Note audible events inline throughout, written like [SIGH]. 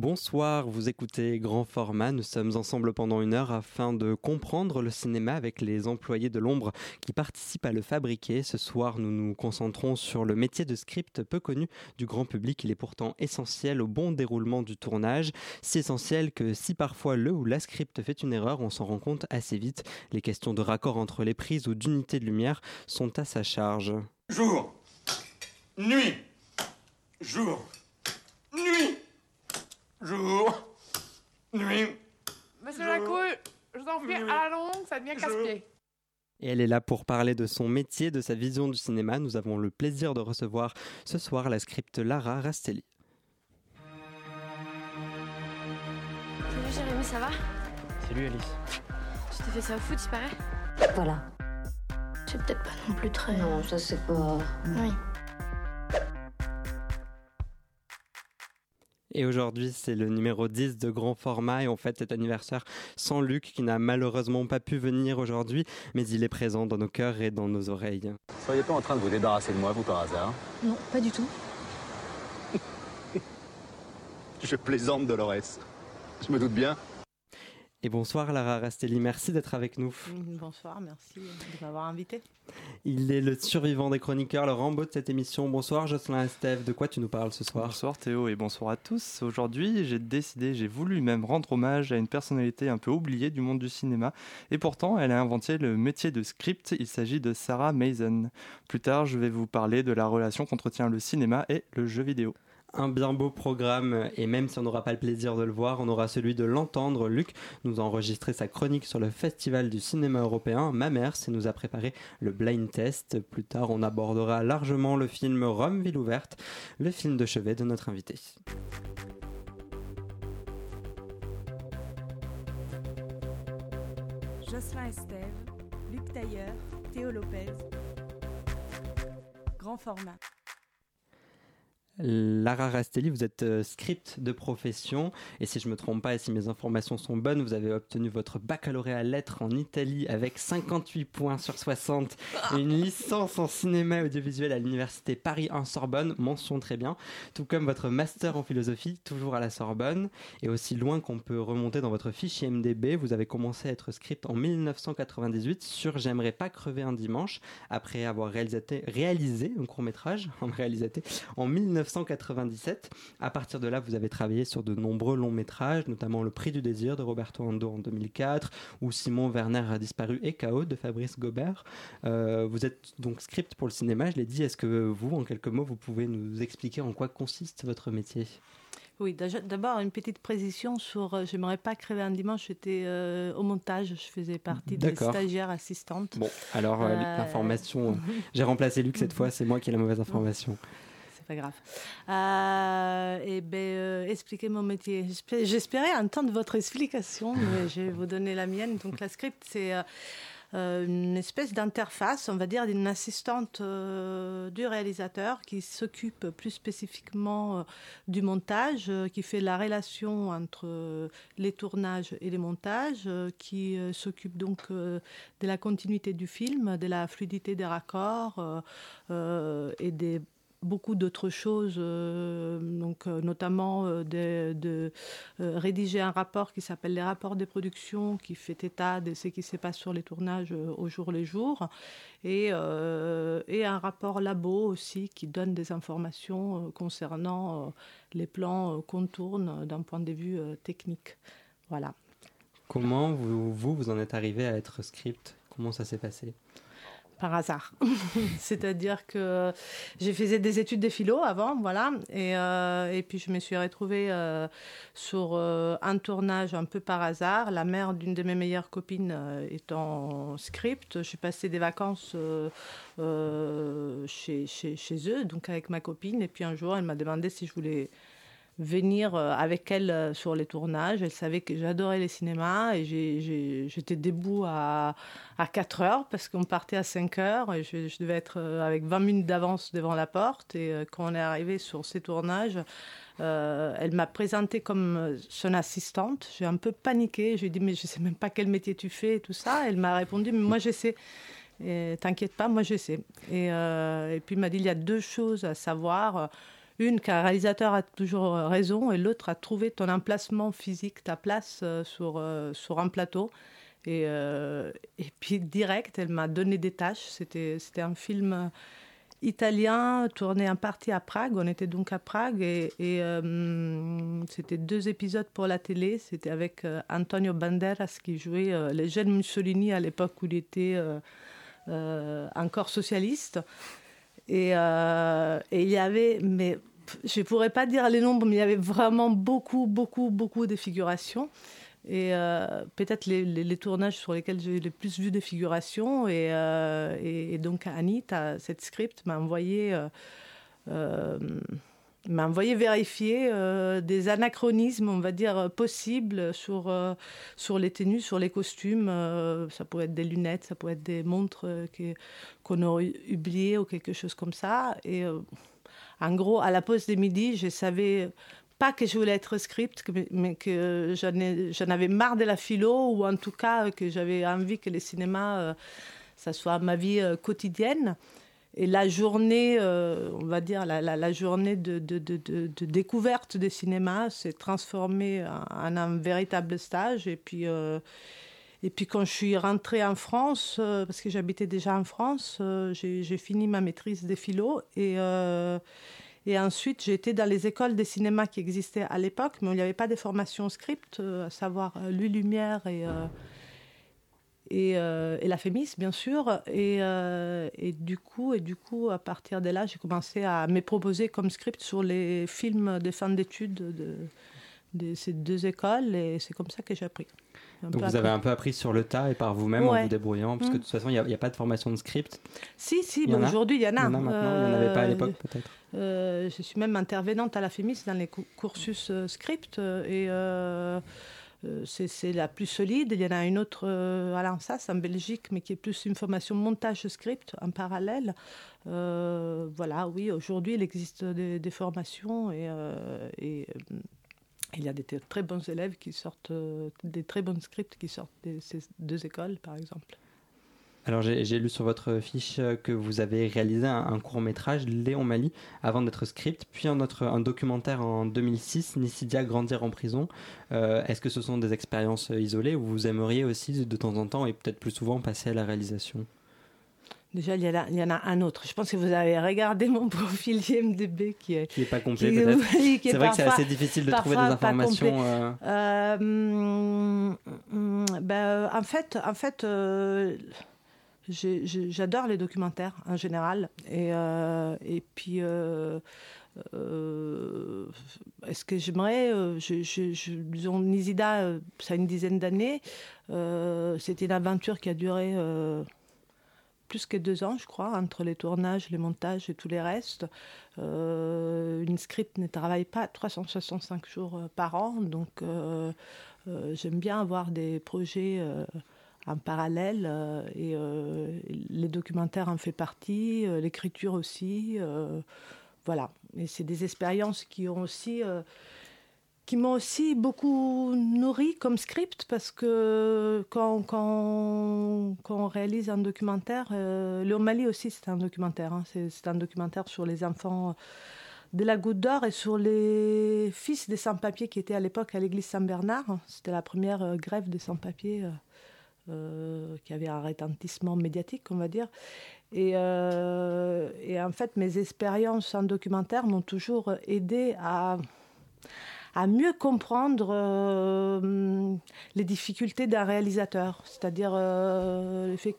Bonsoir, vous écoutez Grand Format. Nous sommes ensemble pendant une heure afin de comprendre le cinéma avec les employés de l'ombre qui participent à le fabriquer. Ce soir, nous nous concentrons sur le métier de script peu connu du grand public. Il est pourtant essentiel au bon déroulement du tournage. Si essentiel que si parfois le ou la script fait une erreur, on s'en rend compte assez vite. Les questions de raccord entre les prises ou d'unité de lumière sont à sa charge. Jour. Nuit. Jour. Jour. Nuit. Monsieur Lacour, je vous en prie, à la longue, ça devient casse-pied. Et elle est là pour parler de son métier, de sa vision du cinéma. Nous avons le plaisir de recevoir ce soir la script Lara Rastelli. Salut Jérémy, ça va? Salut Alice. Tu t'es fait ça au foot, il paraît? Voilà. C'est peut-être pas non plus très... Non, ça c'est pas. Oui. Et aujourd'hui, c'est le numéro 10 de grand format et on fête cet anniversaire sans Luc qui n'a malheureusement pas pu venir aujourd'hui, mais il est présent dans nos cœurs et dans nos oreilles. Soyez pas en train de vous débarrasser de moi, vous, par hasard? Non, pas du tout. [LAUGHS] Je plaisante, Dolores. Je me doute bien. Et bonsoir Lara Rastelli, merci d'être avec nous. Bonsoir, merci de m'avoir invité. Il est le survivant des chroniqueurs, le Rambo de cette émission. Bonsoir Jocelyn Estève, de quoi tu nous parles ce soir Bonsoir Théo et bonsoir à tous. Aujourd'hui, j'ai décidé, j'ai voulu même rendre hommage à une personnalité un peu oubliée du monde du cinéma. Et pourtant, elle a inventé le métier de script. Il s'agit de Sarah Mason. Plus tard, je vais vous parler de la relation qu'entretient le cinéma et le jeu vidéo. Un bien beau programme et même si on n'aura pas le plaisir de le voir, on aura celui de l'entendre. Luc nous a enregistré sa chronique sur le Festival du cinéma européen. Ma mère c'est nous a préparé le blind test. Plus tard, on abordera largement le film Rome, ville ouverte, le film de chevet de notre invité. Jocelyn Estève, Luc Tailleur, Théo Lopez. Grand format. Lara Rastelli, vous êtes euh, script de profession. Et si je me trompe pas et si mes informations sont bonnes, vous avez obtenu votre baccalauréat lettres en Italie avec 58 points sur 60 et une licence en cinéma audiovisuel à l'université Paris 1 Sorbonne, mention très bien, tout comme votre master en philosophie, toujours à la Sorbonne. Et aussi loin qu'on peut remonter dans votre fichier MDB, vous avez commencé à être script en 1998 sur J'aimerais pas crever un dimanche après avoir réalisé, réalisé un court-métrage en [LAUGHS] réalisé en 1997. À partir de là, vous avez travaillé sur de nombreux longs métrages, notamment Le Prix du désir de Roberto Ando en 2004, ou Simon Werner a disparu et Chaos de Fabrice Gobert. Euh, vous êtes donc script pour le cinéma, je l'ai dit. Est-ce que vous, en quelques mots, vous pouvez nous expliquer en quoi consiste votre métier? Oui, d'abord une petite précision sur. euh, J'aimerais pas crever un dimanche, j'étais euh, au montage, je faisais partie des stagiaires assistantes. Bon, alors euh, Euh, l'information, euh, [LAUGHS] j'ai remplacé Luc cette fois, c'est moi qui ai la mauvaise information. [LAUGHS] Pas grave. Euh, et ben, euh, expliquez mon métier. J'espé- J'espérais entendre votre explication, mais je vais vous donner la mienne. Donc, la script, c'est euh, euh, une espèce d'interface, on va dire, d'une assistante du réalisateur qui s'occupe plus spécifiquement du montage, qui fait la relation entre les tournages et les montages, qui s'occupe donc de la continuité du film, de la fluidité des raccords et des beaucoup d'autres choses, euh, donc euh, notamment euh, de, rédiger un rapport qui s'appelle les rapports de production, qui fait état de ce qui se passe sur les tournages au jour le jour, et, et un rapport labo aussi qui donne des informations concernant les plans qu'on tourne d'un point de vue technique. Voilà. Comment vous, vous, vous en êtes arrivé à être script? Comment ça s'est passé? Par hasard. [LAUGHS] C'est-à-dire que j'ai fait des études de philo avant, voilà, et, euh, et puis je me suis retrouvée euh, sur euh, un tournage un peu par hasard. La mère d'une de mes meilleures copines est en script. J'ai passé des vacances chez, chez, chez eux, donc avec ma copine, et puis un jour elle m'a demandé si je voulais venir euh, avec elle euh, sur les tournages. Elle savait que j'adorais les cinémas et j'étais debout à, à 4 heures parce qu'on partait à 5 heures et je, devais être euh, avec 20 minutes d'avance devant la porte. Et quand on est arrivé sur ces tournages, elle m'a présenté comme son assistante. J'ai un peu paniqué. Je lui ai dit, mais je sais même pas quel métier tu fais et tout ça. Elle m'a répondu, mais moi je sais. T'inquiète pas, moi je sais. Et, et puis il m'a dit, il y a deux choses à savoir. Une qu'un réalisateur a toujours raison et l'autre a trouvé ton emplacement physique, ta place euh, sur, euh, sur un plateau. Et, euh, et puis direct, elle m'a donné des tâches. C'était un film italien tourné en partie à Prague. On était donc à Prague et, c'était deux épisodes pour la télé. C'était avec Antonio Banderas qui jouait euh, le jeune Mussolini à l'époque où il était encore socialiste. Et, et il y avait, mais je ne pourrais pas dire les nombres, mais il y avait vraiment beaucoup, beaucoup, beaucoup de figurations. Et euh, peut-être les, tournages sur lesquels j'ai le plus vu de figurations. Et, euh, donc Annie, cette script m'a envoyé, euh, m'a envoyé vérifier des anachronismes, on va dire, possibles sur, sur les tenues, sur les costumes. Ça pouvait être des lunettes, ça pouvait être des montres qu'on aurait oubliées ou quelque chose comme ça. Et en gros, à la pause de midi, je savais pas que je voulais être script, mais que j'en ai- j'en avais marre de la philo, ou en tout cas que j'avais envie que le cinéma, euh, ça soit ma vie euh, quotidienne. Et la journée, euh, on va dire, la, journée de, de- découverte des cinémas s'est transformée en, un véritable stage. Et puis, et puis quand je suis rentrée en France, euh, parce que j'habitais déjà en France, euh, j'ai fini ma maîtrise des philo. Et, euh, ensuite, j'ai été dans les écoles de cinéma qui existaient à l'époque, mais il n'y avait pas de formation script, à savoir Louis Lumière et, et, et la Fémis, bien sûr. Et, et, du coup, et du coup, à partir de là, j'ai commencé à me proposer comme script sur les films de fin d'études de, de ces deux écoles, et c'est comme ça que j'ai appris. Un Donc vous avez un peu appris sur le tas et par vous-même en vous débrouillant, parce que Mm. de toute façon, il n'y a, pas de formation de script. Si, si, bon, aujourd'hui, il y en a. Il y en a maintenant, il n'y en avait pas à Euh, l'époque peut-être. Euh, je suis même intervenante à la FEMIS dans les cursus euh, script et euh, c'est la plus solide. Il y en a une autre à l'ANSAS en Belgique, mais qui est plus une formation montage script en parallèle. Voilà, oui, aujourd'hui il existe des, des formations et, et, il y a des très bons élèves qui sortent, euh, des très bons scripts qui sortent de ces deux écoles, par exemple. Alors j'ai lu sur votre fiche que vous avez réalisé un, court métrage, Léon Mali, avant d'être script, puis un, documentaire en 2006, Nicidia Grandir en prison. Euh, Est-ce que ce sont des expériences isolées ou vous aimeriez aussi de temps en temps et peut-être plus souvent passer à la réalisation? Déjà, il y, en a, il y en a un autre. Je pense que vous avez regardé mon [LAUGHS] profil IMDB qui est, Qui n'est pas complet C'est vrai que c'est assez difficile de trouver des informations. euh, Euh, hum, hum, ben, en fait, en fait euh, j'adore les documentaires en général. Et, euh, et puis, euh, euh, est-ce que j'aimerais euh, je, je, je- Disons, Nisida, euh, ça a une dizaine d'années. Euh, C'était une aventure qui a duré. Plus que deux ans, je crois, entre les tournages, les montages et tous les restes. Euh, une script ne travaille pas 365 jours euh, par an, donc euh, j'aime bien avoir des projets en parallèle et les documentaires en fait partie, l'écriture aussi. voilà, et c'est des expériences qui ont aussi qui m'ont aussi beaucoup nourri comme script parce que quand, quand, on réalise un documentaire, euh, Léon Mali aussi c'est un documentaire, hein, c'est un documentaire sur les enfants de la Goutte d'Or et sur les fils des sans-papiers qui étaient à l'époque à l'église Saint-Bernard. C'était la première euh, grève des sans-papiers euh, euh, qui avait un retentissement médiatique, on va dire. Et, et en fait, mes expériences en documentaire m'ont toujours aidé à à mieux comprendre euh, les difficultés d'un réalisateur, c'est-à-dire euh, le fait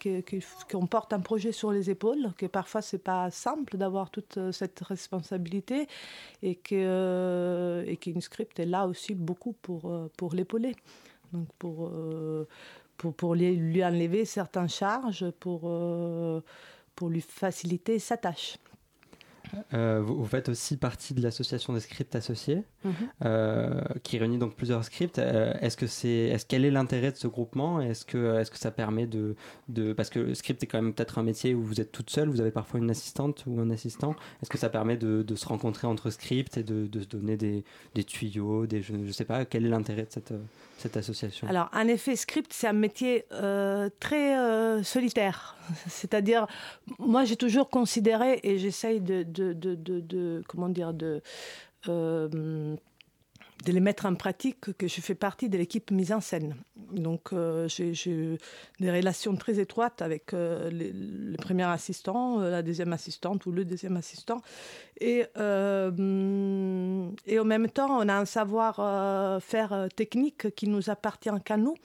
qu'on porte un projet sur les épaules, que parfois c'est pas simple d'avoir toute euh, cette responsabilité et que et qu'une script est là aussi beaucoup pour l'épauler, donc pour lui, enlever certaines charges, pour lui faciliter sa tâche. Vous faites aussi partie de l'association des scripts associés, Euh, qui réunit donc plusieurs scripts. Euh, est-ce que c'est, est-ce quel est l'intérêt de ce groupement? Est-ce que, est-ce que ça permet de, de, parce que le script est quand même peut-être un métier où vous êtes toute seule, vous avez parfois une assistante ou un assistant. Est-ce que ça permet de, de se rencontrer entre scripts et de, de se donner des, des tuyaux, des, je, je sais pas, quel est l'intérêt de cette, cette association? Alors, en effet, script, c'est un métier euh, très euh, solitaire. [LAUGHS] C'est-à-dire, moi, j'ai toujours considéré, et j'essaye de, de, de, de, comment dire, de, de les mettre en pratique, que je fais partie de l'équipe mise en scène. Donc euh, j'ai des relations très étroites avec euh, les, le premier assistant, euh, la deuxième assistante ou le deuxième assistant. Et, euh, et en même temps, on a un savoir-faire technique qui nous appartient qu'à nous.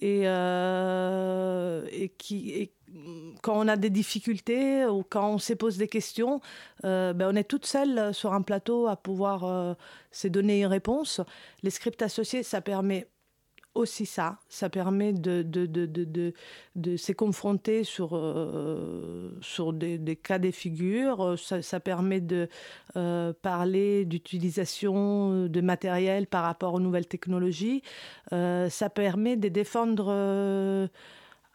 Et, euh, et qui, quand on a des difficultés ou quand on se pose des questions, euh, ben on est toute seule sur un plateau à pouvoir euh, se donner une réponse. Les scripts associés, ça permet aussi ça. Ça permet de, de, de, de, de, se confronter sur, euh, sur des, cas des figures. Ça, permet de euh, parler d'utilisation de matériel par rapport aux nouvelles technologies. Ça permet de défendre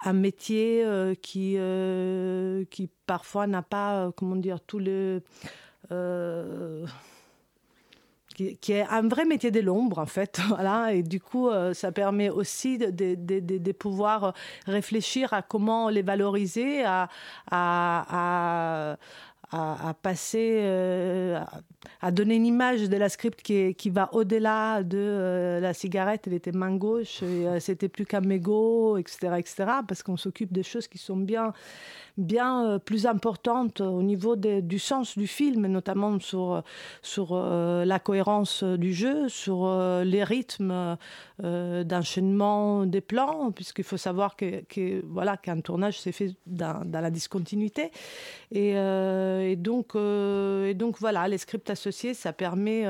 un métier euh, qui, euh, qui parfois n'a pas, euh, comment dire, tout le... qui, est un vrai métier de l'ombre en fait. [LAUGHS] Voilà. Et du coup ça permet aussi de, de- de pouvoir réfléchir à comment les valoriser à, à, à, à- passer euh, donner une image de la script qui, va au-delà de euh, la cigarette. Elle était main gauche euh, c'était plus qu'un mégot etc etc parce qu'on s'occupe des choses qui sont bien bien euh, plus importantes au niveau du sens du film, notamment sur, sur euh, la cohérence du jeu, sur euh, les rythmes d'enchaînement des plans, puisqu'il faut savoir que, voilà, qu'un tournage s'est fait dans, la discontinuité. Et, donc, voilà, les scripts associés, ça permet,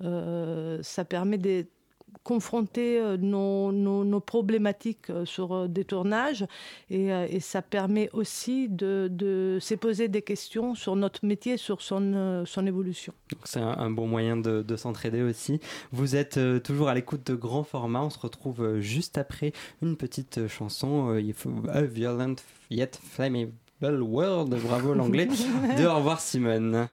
ça permet des confronter euh, nos, nos, nos problématiques euh, sur euh, des tournages et, et ça permet aussi de, de se poser des questions sur notre métier, sur son, son évolution. C'est un, un bon moyen de, de s'entraider aussi. Vous êtes toujours à l'écoute de grands formats. On se retrouve juste après une petite chanson. A Violent Yet Flammable World. Bravo l'anglais. de [LAUGHS] Au revoir Simone.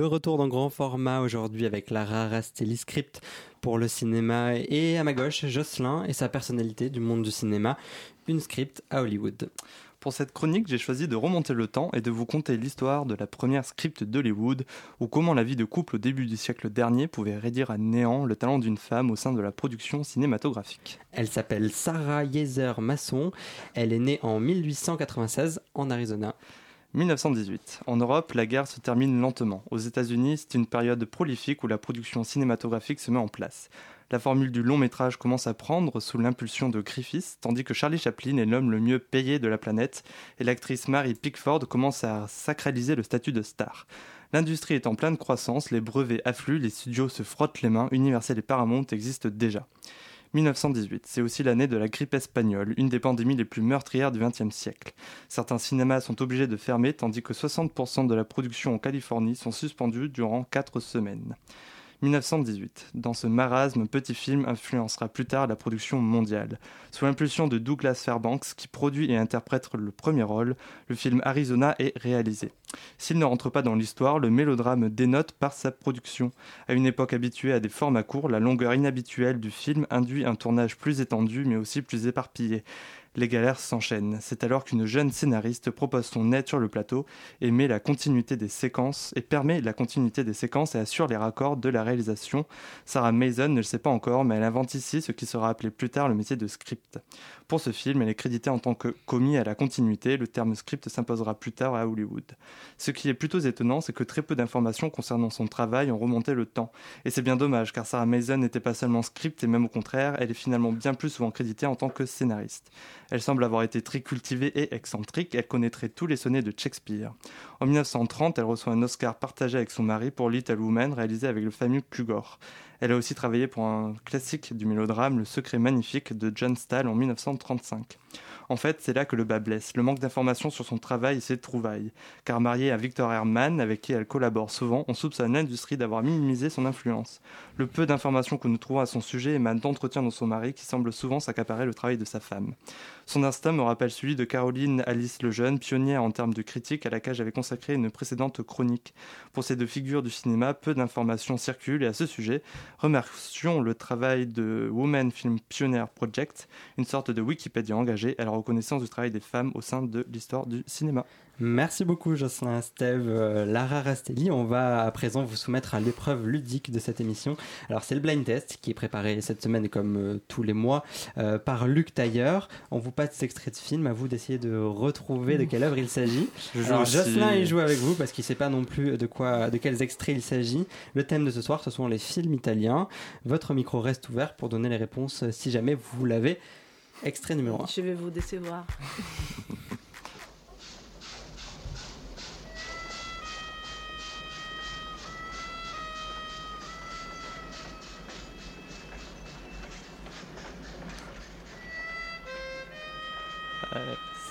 De retour dans grand format aujourd'hui avec Lara Rastelli Script pour le cinéma et à ma gauche Jocelyn et sa personnalité du monde du cinéma, une script à Hollywood. Pour cette chronique, j'ai choisi de remonter le temps et de vous conter l'histoire de la première script d'Hollywood, ou comment la vie de couple au début du siècle dernier pouvait réduire à néant le talent d'une femme au sein de la production cinématographique. Elle s'appelle Sarah Yeazer Masson. Elle est née en 1896 en Arizona. 1918. En Europe, la guerre se termine lentement. Aux États-Unis, c'est une période prolifique où la production cinématographique se met en place. La formule du long métrage commence à prendre sous l'impulsion de Griffith, tandis que Charlie Chaplin est l'homme le mieux payé de la planète et l'actrice Mary Pickford commence à sacraliser le statut de star. L'industrie est en pleine croissance, les brevets affluent, les studios se frottent les mains, Universal et Paramount existent déjà. 1918, c'est aussi l'année de la grippe espagnole, une des pandémies les plus meurtrières du XXe siècle. Certains cinémas sont obligés de fermer, tandis que 60% de la production en Californie sont suspendus durant 4 semaines. 1918. Dans ce marasme, Petit Film influencera plus tard la production mondiale. Sous l'impulsion de Douglas Fairbanks, qui produit et interprète le premier rôle, le film Arizona est réalisé. S'il ne rentre pas dans l'histoire, le mélodrame dénote par sa production. À une époque habituée à des formats courts, la longueur inhabituelle du film induit un tournage plus étendu mais aussi plus éparpillé. Les galères s'enchaînent. C'est alors qu'une jeune scénariste propose son aide sur le plateau et la continuité des séquences et permet la continuité des séquences et assure les raccords de la réalisation. Sarah Mason ne le sait pas encore, mais elle invente ici ce qui sera appelé plus tard le métier de script. Pour ce film, elle est créditée en tant que commis à la continuité. Le terme script s'imposera plus tard à Hollywood. Ce qui est plutôt étonnant, c'est que très peu d'informations concernant son travail ont remonté le temps. Et c'est bien dommage, car Sarah Mason n'était pas seulement script, et même au contraire, elle est finalement bien plus souvent créditée en tant que scénariste. Elle semble avoir été très cultivée et excentrique, elle connaîtrait tous les sonnets de Shakespeare. En 1930, elle reçoit un Oscar partagé avec son mari pour Little Woman, réalisé avec le fameux Kugor. Elle a aussi travaillé pour un classique du mélodrame, Le secret magnifique de John Stahl en 1935. En fait, c'est là que le bas blesse, le manque d'informations sur son travail et ses trouvailles. Car mariée à Victor Herrmann, avec qui elle collabore souvent, on soupçonne l'industrie d'avoir minimisé son influence. Le peu d'informations que nous trouvons à son sujet émane d'entretien dans son mari qui semble souvent s'accaparer le travail de sa femme. Son instinct me rappelle celui de Caroline Alice Lejeune, pionnière en termes de critique à laquelle j'avais consacré une précédente chronique. Pour ces deux figures du cinéma, peu d'informations circulent et à ce sujet, remercions le travail de Women Film Pioneer Project, une sorte de Wikipédia engagée à la reconnaissance du travail des femmes au sein de l'histoire du cinéma. Merci beaucoup Jocelyn Steve, euh, Lara Rastelli. On va à présent vous soumettre à l'épreuve ludique de cette émission. Alors c'est le blind test qui est préparé cette semaine comme euh, tous les mois euh, par Luc Tailleur. On vous passe cet extrait de film, à vous d'essayer de retrouver de quelle œuvre il s'agit. Alors. Jocelyn il joue avec vous parce qu'il sait pas non plus de quoi, de quels extraits il s'agit. Le thème de ce soir ce sont les films italiens. Votre micro reste ouvert pour donner les réponses si jamais vous l'avez. Extrait numéro 1. Je vais vous décevoir. [LAUGHS]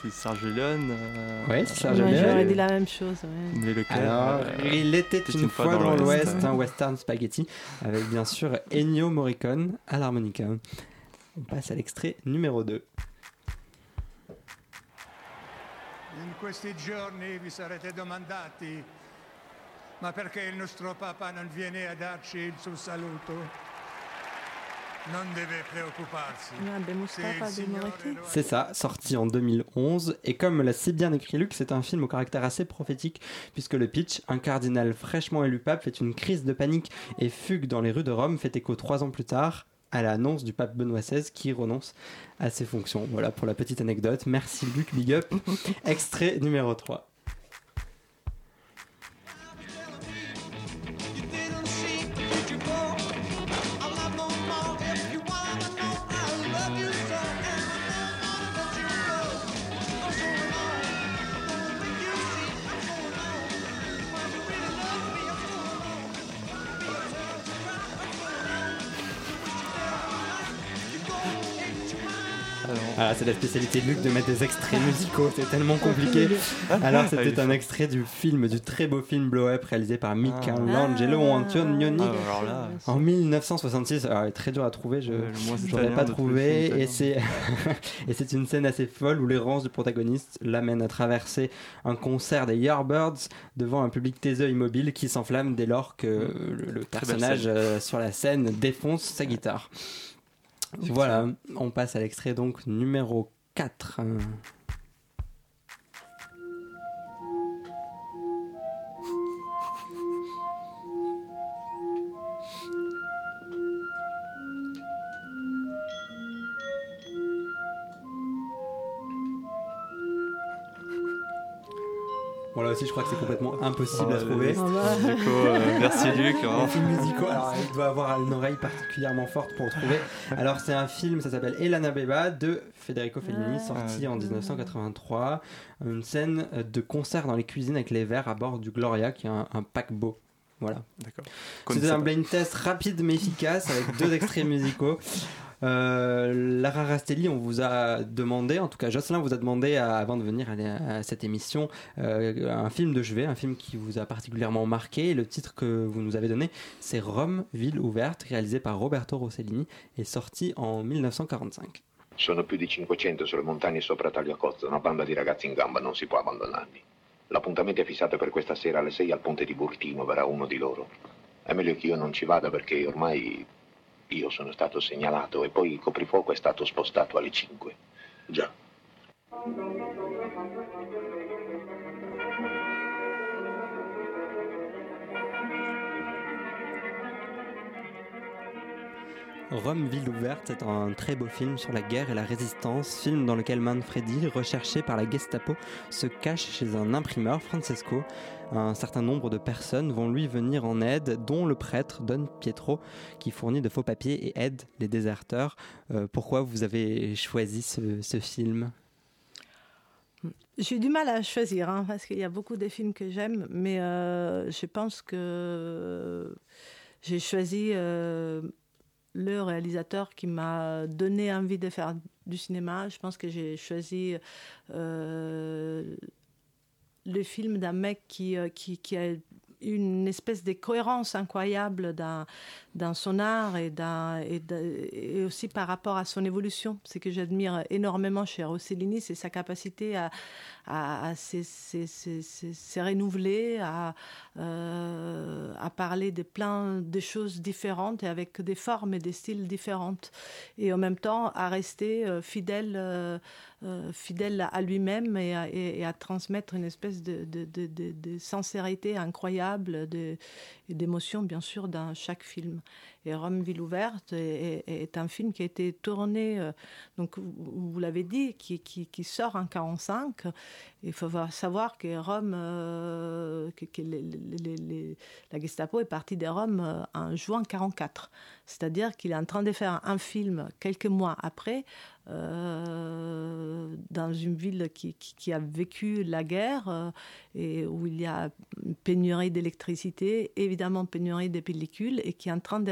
c'est Serge Leone. euh, Ouais, c'est Leone. J'aurais dit la même chose. ouais. Mais lequel Alors, euh, il était C'était une, fois, dans l'Ouest, un western spaghetti, avec bien sûr Ennio Morricone à l'harmonica. On passe à l'extrait numéro 2. In questi giorni vi sarete domandati, ma perché il nostro Papa non viene a darci il suo saluto? C'est ça, sorti en 2011. Et comme l'a si bien écrit Luc, c'est un film au caractère assez prophétique, puisque le pitch, un cardinal fraîchement élu pape fait une crise de panique et fugue dans les rues de Rome, fait écho trois ans plus tard à l'annonce du pape Benoît XVI qui renonce à ses fonctions. Voilà pour la petite anecdote. Merci Luc, big up. [LAUGHS] Extrait numéro 3. C'est la spécialité de Luc de mettre des extraits musicaux, c'est tellement compliqué. Alors, Ah, c'était un extrait du film, du très beau film Blow Up réalisé par Michelangelo Ah. Antonioni Ah, en 1966. Alors, il est très dur à trouver, je italien pas trouvé. Et c'est [LAUGHS] et c'est une scène assez folle où l'errance du protagoniste l'amène à traverser un concert des Yardbirds devant un public taiseux immobile qui s'enflamme dès lors que le, le personnage euh, sur la scène défonce sa guitare. Voilà, on passe à l'extrait donc numéro 4. Là aussi je crois que c'est complètement impossible à Ah, trouver. films musicaux, euh, merci, Luc. Les films musicaux, alors il doit avoir une oreille particulièrement forte pour trouver. Alors c'est un film, ça s'appelle Elana Beba de Federico Fellini, Ah. sorti en 1983. Une scène de concert dans les cuisines avec les verres à bord du Gloria, qui est un, un paquebot. Voilà. D'accord. C'était un blind test rapide mais efficace avec deux extraits musicaux. Euh, Lara Rastelli, on vous a demandé, en tout cas Jocelyn vous a demandé à- avant de venir à, à cette émission euh, un film de chevet, un film qui vous a particulièrement marqué. Le titre que vous nous avez donné, c'est Rome, ville ouverte, réalisé par Roberto Rossellini et sorti en 1945. Sono più di 500 sulle montagne sopra Tagliacozzo, una banda di ragazzi in gamba, non si può abbandonarli. L'appuntamento è fissato per questa sera alle 6 al ponte di Burtino, verrà uno di loro. È meglio che io non ci vada perché ormai io sono stato segnalato e poi il coprifuoco è stato spostato alle 5. Già. Rome, ville ouverte, c'est un très beau film sur la guerre et la résistance, film dans lequel Manfredi, recherché par la Gestapo, se cache chez un imprimeur, Francesco. Un certain nombre de personnes vont lui venir en aide, dont le prêtre Don Pietro, qui fournit de faux papiers et aide les déserteurs. Euh, pourquoi vous avez choisi ce, ce film? J'ai du mal à choisir, hein, parce qu'il y a beaucoup de films que j'aime, mais euh, je pense que j'ai choisi euh, le réalisateur qui m'a donné envie de faire du cinéma. Je pense que j'ai choisi euh, le film d'un mec qui, euh, a une espèce de cohérence incroyable dans, son art et, aussi par rapport à son évolution. Ce que j'admire énormément chez Rossellini, c'est sa capacité à, à, se, renouveler, à, euh, à parler de plein de choses différentes et avec des formes et des styles différentes. Et en même temps, à rester euh, fidèle, euh, euh, fidèle à lui-même et, à- et- et à transmettre une espèce de, de, sincérité incroyable et d'émotion, bien sûr, dans chaque film. Et Rome, ville ouverte est, un film qui a été tourné, euh, donc vous, l'avez dit, qui, qui, sort en 45. Il faut voir- savoir que Rome, euh, que, la Gestapo est partie de Rome euh, en juin 44. C'est-à-dire qu'il est en train de faire un film quelques mois après dans une ville qui, qui- a vécu la guerre et où il y a pénurie d'électricité, évidemment pénurie de pellicules, et qui est en train de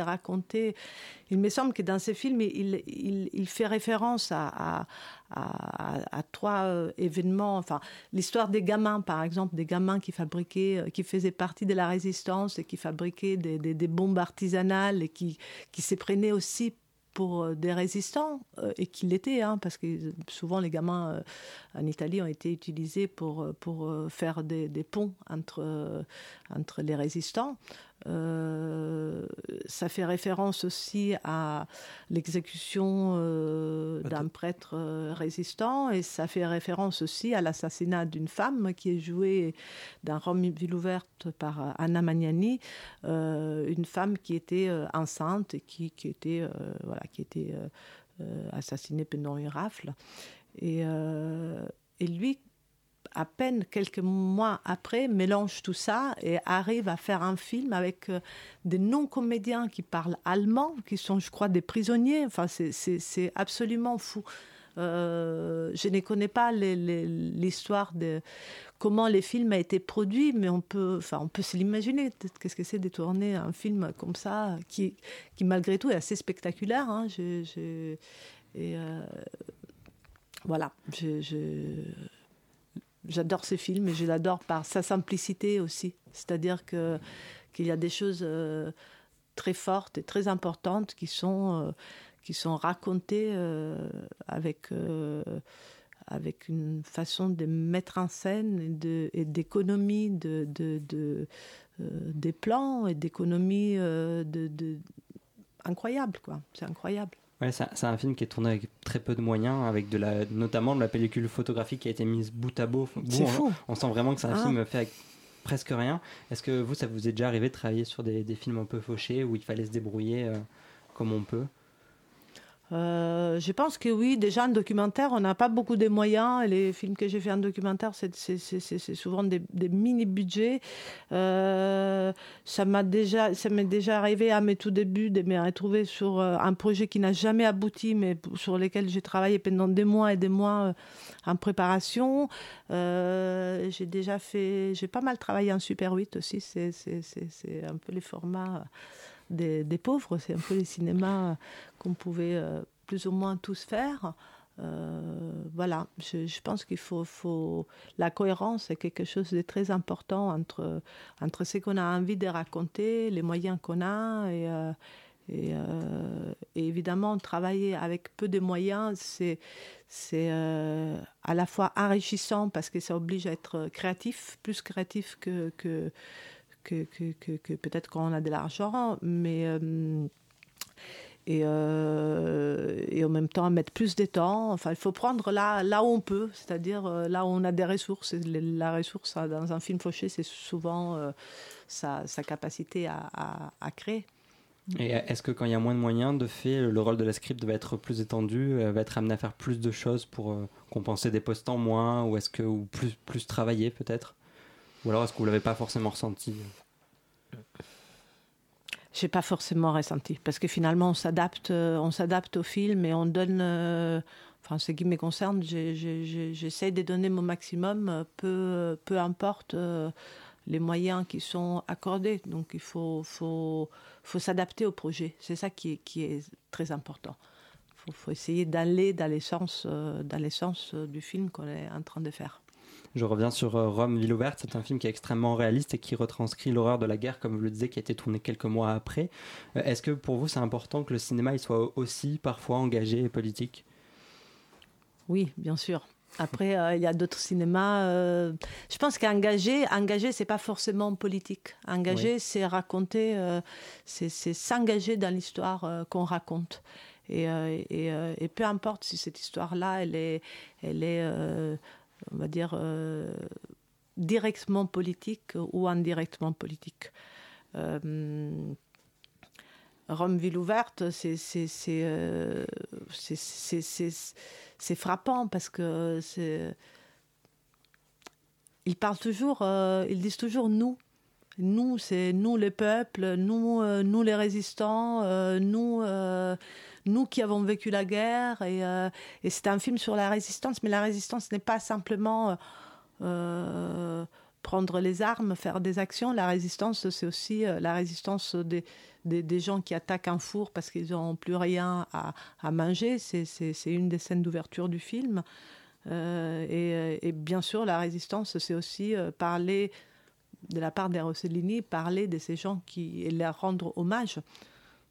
Il me semble que dans ce film, il, fait référence à, trois euh, événements. Enfin, l'histoire des gamins, par exemple, des gamins qui fabriquaient, euh, qui faisaient partie de la résistance et qui fabriquaient des, bombes artisanales et qui, qui se aussi pour euh, des résistants, et qu'ils l'étaient, hein, parce que souvent les gamins en Italie ont été utilisés pour, faire des, ponts entre les résistants. Euh, ça fait référence aussi à l'exécution euh, d'un prêtre euh, résistant et ça fait référence aussi à l'assassinat d'une femme qui est jouée dans Rome ville ouverte par Anna Magnani, une femme qui était enceinte et qui, qui était, voilà, qui était assassinée pendant une rafle. Et, et lui, à peine quelques mois après, mélange tout ça et arrive à faire un film avec euh, des non-comédiens qui parlent allemand, qui sont, je crois, des prisonniers. Enfin, c'est- absolument fou. Euh, je ne connais pas l'histoire de comment les films a été produit, mais on peut, enfin, on peut se l'imaginer. Qu'est-ce que c'est de tourner un film comme ça, qui, qui malgré tout est assez spectaculaire. hein. Je- euh, voilà, j'adore ce film et je l'adore par sa simplicité aussi. C'est-à-dire que qu'il y a des choses euh, très fortes et très importantes qui sont euh, qui sont racontées euh, avec avec une façon de mettre en scène et d'économie de, de, de, des plans et d'économie de incroyable quoi. C'est incroyable. Ouais, c'est c'est un film qui est tourné avec très peu de moyens, avec de la, notamment de la pellicule photographique qui a été mise bout à bout. C'est on, fou. on sent vraiment que c'est un Ah. film fait avec presque rien. Est-ce que vous, ça vous est déjà arrivé de travailler sur des, des films un peu fauchés où il fallait se débrouiller euh, comme on peut? Euh, je pense que oui, déjà en documentaire, on n'a pas beaucoup de moyens. Les films que j'ai fait en documentaire, c'est- souvent des, mini-budgets. Euh, ça m'a déjà, m'est déjà arrivé à mes tout débuts de me retrouver sur euh, un projet qui n'a jamais abouti, mais sur lequel j'ai travaillé pendant des mois et des mois en préparation. J'ai déjà fait, j'ai pas mal travaillé en Super 8 aussi. C'est un peu les formats des, pauvres. C'est un peu les cinémas qu'on pouvait euh, plus ou moins tous faire. Euh, voilà, je, pense qu'il faut. La cohérence est quelque chose de très important entre, entre ce qu'on a envie de raconter, les moyens qu'on a. Et, euh, euh, évidemment, travailler avec peu de moyens, c'est euh, à la fois enrichissant parce que ça oblige à être créatif, plus créatif que, que, peut-être quand on a de l'argent, mais euh, et, euh, et en même temps mettre plus de temps. Enfin, il faut prendre là, là où on peut, c'est-à-dire euh, là où on a des ressources. La ressource dans un film fauché, c'est souvent sa, sa capacité à, à- créer. Et est-ce que quand il y a moins de moyens, de fait, le rôle de la script va être plus étendu, va être amené à faire plus de choses pour compenser des postes en moins, ou est-ce que ou plus plus travailler peut-être, ou alors est-ce que vous l'avez pas forcément ressenti? J'ai pas forcément ressenti parce que finalement on s'adapte, euh, on s'adapte au film et on donne. euh, Enfin, ce qui me concerne, j'essaie de donner mon maximum, euh, peu, peu importe euh, les moyens qui sont accordés. Donc il faut, faut, faut s'adapter au projet. C'est ça qui est, qui est très important. Faut, faut essayer d'aller dans l'essence euh, dans l'essence euh, du film qu'on est en train de faire. Je reviens sur euh, Rome, ville ouverte. C'est un film qui est extrêmement réaliste et qui retranscrit l'horreur de la guerre, comme vous le disiez, qui a été tourné quelques mois après. Euh, Est-ce que pour vous, c'est important que le cinéma il soit aussi parfois engagé et politique? Oui, bien sûr. Après, euh, il y a d'autres cinémas. euh, je pense qu'engager, engager, c'est pas forcément politique. Engager, Oui. c'est raconter, euh, c'est s'engager dans l'histoire qu'on raconte. Et, et, et peu importe si cette histoire-là, elle est, elle est, on va dire, euh, directement politique ou indirectement politique. Euh, Rome, ville ouverte, c'est euh, frappant parce que ils parlent toujours, ils disent toujours nous. Nous, c'est nous les peuples, nous, nous les résistants, nous, nous qui avons vécu la guerre. Et, euh, et c'est un film sur la résistance, mais la résistance n'est pas simplement euh, euh, prendre les armes, faire des actions. La résistance, c'est aussi la résistance des, des, gens qui attaquent un four parce qu'ils n'ont plus rien à, à manger. C'est- une des scènes d'ouverture du film. Et, bien sûr, la résistance, c'est aussi parler, de la part des Rossellini, parler de ces gens qui, et leur rendre hommage.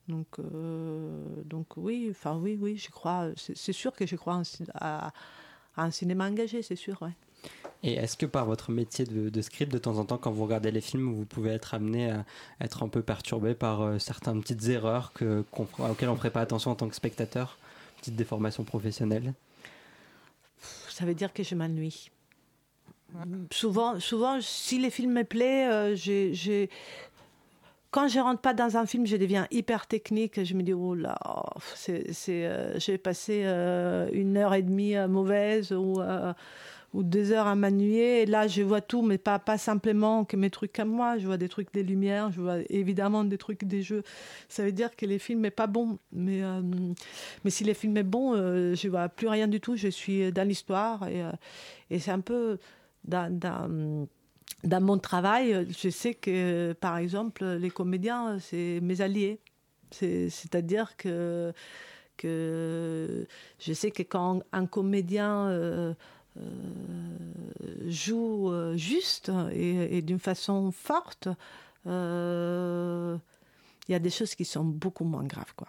Donc, euh, donc oui, enfin oui, oui, je crois, c'est sûr que je crois en à, à un cinéma engagé, c'est sûr, ouais. Et est-ce que par votre métier de, de script, de temps en temps, quand vous regardez les films, vous pouvez être amené à être un peu perturbé par euh, certaines petites erreurs que, qu'on fera- auxquelles on ne ferait pas attention en tant que spectateur? Petite déformation professionnelle ça veut dire que je m'ennuie. Souvent, souvent, si les films me plaisent, euh, j'ai, j'ai- quand je rentre pas dans un film, je deviens hyper technique. Je me dis, oh là, c'est, euh, j'ai passé euh, une heure et demie euh, mauvaise ou, deux heures à m'ennuyer. Là, je vois tout, mais pas, simplement que mes trucs à moi. Je vois des trucs des lumières, je vois évidemment des trucs des jeux. Ça veut dire que les films n'est pas bon. Mais, mais si les films est bon, je vois plus rien du tout. Je suis dans l'histoire et, et c'est un peu dans, dans, dans mon travail. Je sais que, par exemple, les comédiens, c'est mes alliés. C'est- C'est-à-dire que que je sais que quand un comédien euh, euh, joue euh, juste et, et d'une façon forte, euh, il y a des choses qui sont beaucoup moins graves, quoi.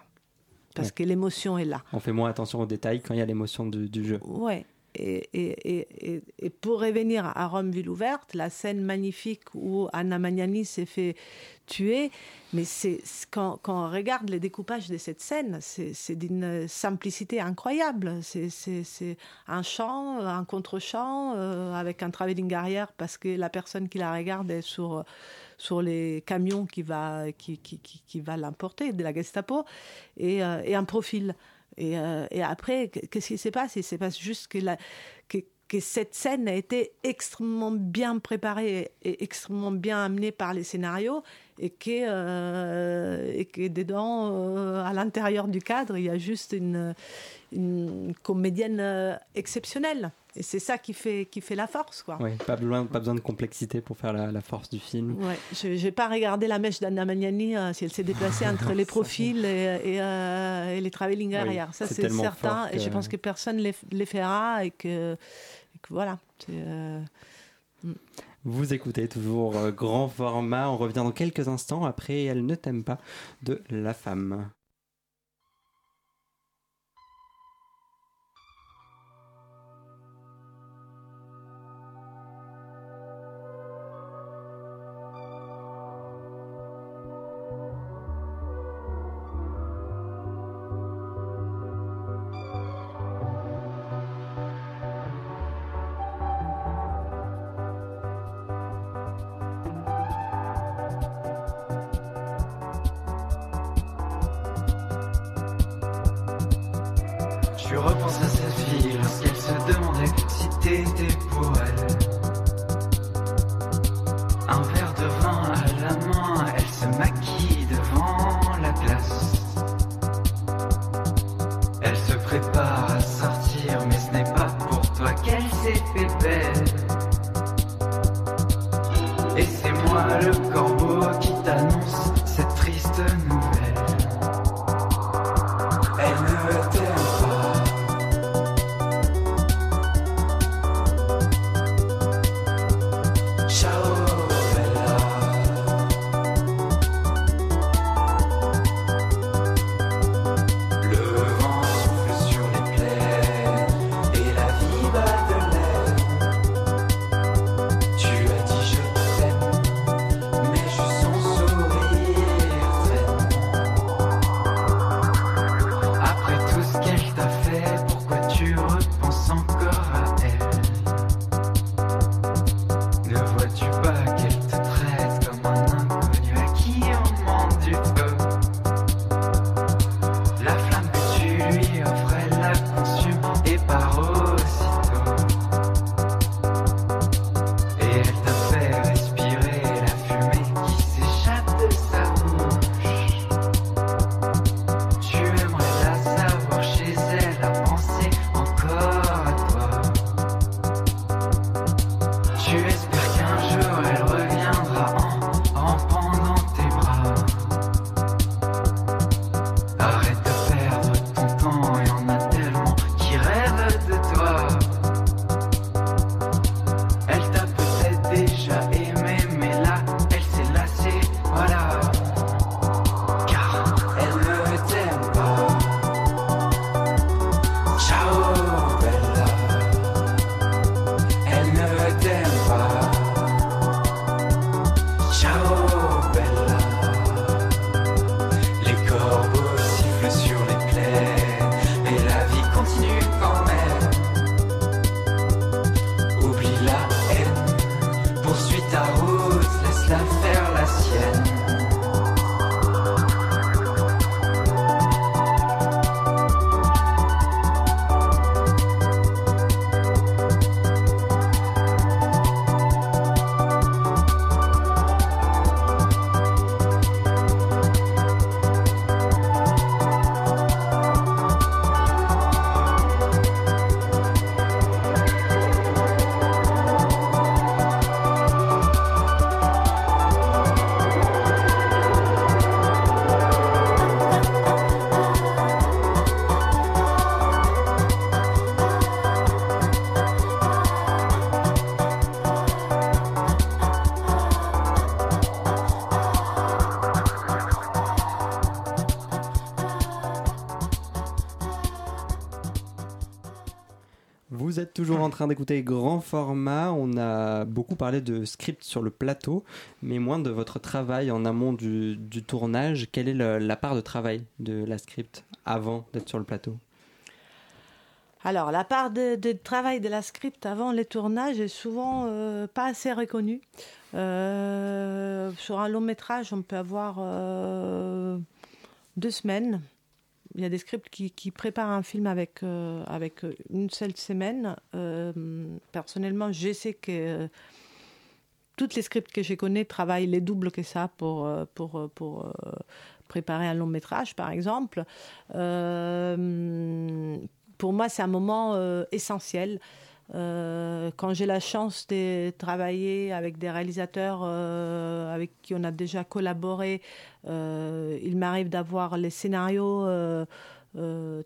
Parce Ouais. que l'émotion est là. On fait moins attention aux détails quand il y a l'émotion du, du jeu. Ouais. Et, pour revenir à Rome, ville ouverte, la scène magnifique où Anna Magnani s'est fait tuer, mais c'est quand, on regarde le découpage de cette scène, c'est d'une simplicité incroyable. C'est- un chant, un contre-chant, euh, avec un travelling arrière parce que la personne qui la regarde est sur sur les camions qui va qui, va l'importer de la Gestapo et, euh, et un profil. Et, euh, et après, qu'est-ce qui se passe Il se passe juste que, cette scène a été extrêmement bien préparée et extrêmement bien amenée par les scénarios et que, euh, et que dedans, euh, à l'intérieur du cadre, il y a juste une, comédienne exceptionnelle. Et c'est ça qui fait, qui fait la force, quoi. Ouais, pas, besoin, pas besoin de complexité pour faire la, la force du film. Ouais, je n'ai pas regardé la mèche d'Anna Magnani euh, si elle s'est déplacée [LAUGHS] entre les profils et, et, euh, et les travelling Oui, arrière. Ça, c'est certain. Et je pense que personne ne les, les fera et que, et que voilà. euh, Vous écoutez toujours grand format. On revient dans quelques instants après Elle ne t'aime pas de La Femme. Vous êtes toujours en train d'écouter grand format. On a beaucoup parlé de script sur le plateau, mais moins de votre travail en amont du, tournage. Quelle est la part de travail de la script avant d'être sur le plateau? Alors, la part de, de travail de la script avant les tournages est souvent euh, pas assez reconnue. Euh, sur un long métrage, on peut avoir euh, deux semaines. Il y a des scripts qui, préparent un film avec, euh, avec une seule semaine. Euh, personnellement, je sais que euh, toutes les scripts que je connais travaillent les doubles que ça pour, pour, pour préparer un long métrage, par exemple. Pour moi, c'est un moment essentiel. Euh, quand j'ai la chance de travailler avec des réalisateurs euh, avec qui on a déjà collaboré, euh, il m'arrive d'avoir les scénarios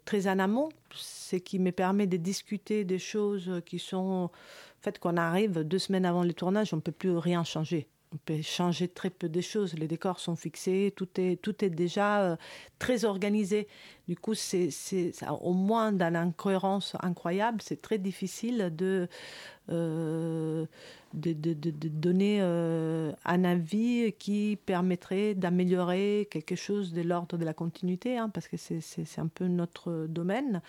très en amont, ce qui me permet de discuter des choses qui sont... En fait, qu'on arrive deux semaines avant le tournage, on ne peut plus rien changer. On peut changer très peu de choses. Les décors sont fixés, tout est, tout est déjà euh, très organisé. Du coup, c'est, au moins dans l'incohérence incroyable, c'est très difficile de, euh, de, de, donner euh, un avis qui permettrait d'améliorer quelque chose de l'ordre de la continuité, hein, parce que c'est, un peu notre domaine.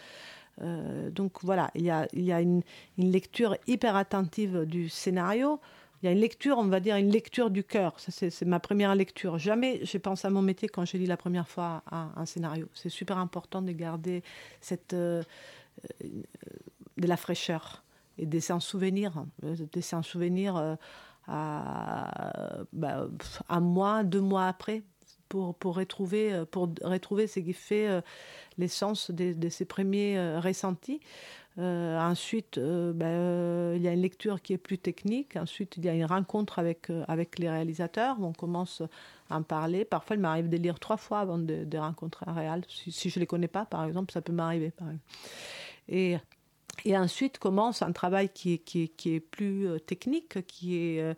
Donc voilà, il y a, il y a une, une lecture hyper attentive du scénario. Il y a une lecture, on va dire, une lecture du cœur. C'est, ma première lecture. Jamais je pense à mon métier quand je lis la première fois un, scénario. C'est super important de garder euh, de la fraîcheur et de s'en souvenir. De s'en souvenir euh, à, bah, un mois, deux mois après. Pour, retrouver, pour retrouver ce qui fait euh, l'essence de, de ces premiers ressentis. Euh, ensuite, euh, ben, euh, il y a une lecture qui est plus technique. Ensuite, il y a une rencontre avec, avec les réalisateurs. On commence à en parler. Parfois, il m'arrive de lire trois fois avant de, de rencontrer un réal. Si, je ne les connais pas, par exemple, ça peut m'arriver. Et, et ensuite commence un travail qui est, qui est, qui est plus euh, technique, qui est euh,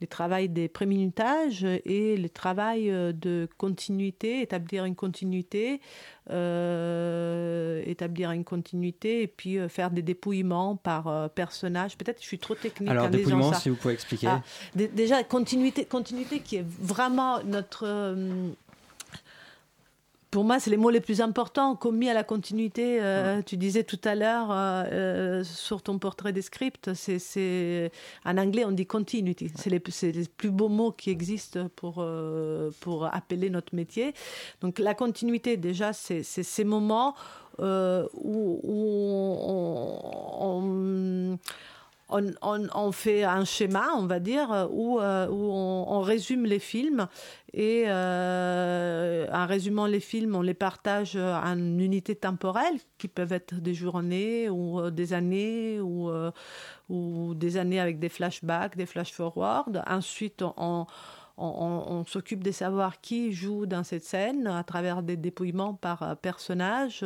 le travail des préminutages et le travail euh, de continuité, établir une continuité, euh, établir une continuité et puis faire des dépouillements par personnage. Peut-être que je suis trop technique Alors, en dépouillement, ça. si vous pouvez expliquer. Ah, dé- déjà, continuité, continuité qui est vraiment notre. euh, pour moi, c'est les mots les plus importants commis à la continuité. Euh, Tu disais tout à l'heure euh, euh, sur ton portrait des scripts, c'est, en anglais on dit continuity. C'est les, plus beaux mots qui existent pour, euh, pour appeler notre métier. Donc la continuité, déjà, c'est, ces moments où, où on- on- on, on- fait un schéma, on va dire, où, euh, où on, résume les films et euh, en résumant les films, on les partage en unités temporelles qui peuvent être des journées ou euh, des années ou, ou des années avec des flashbacks, des flash-forward. Ensuite, on, on- s'occupe de savoir qui joue dans cette scène à travers des dépouillements par euh, personnage,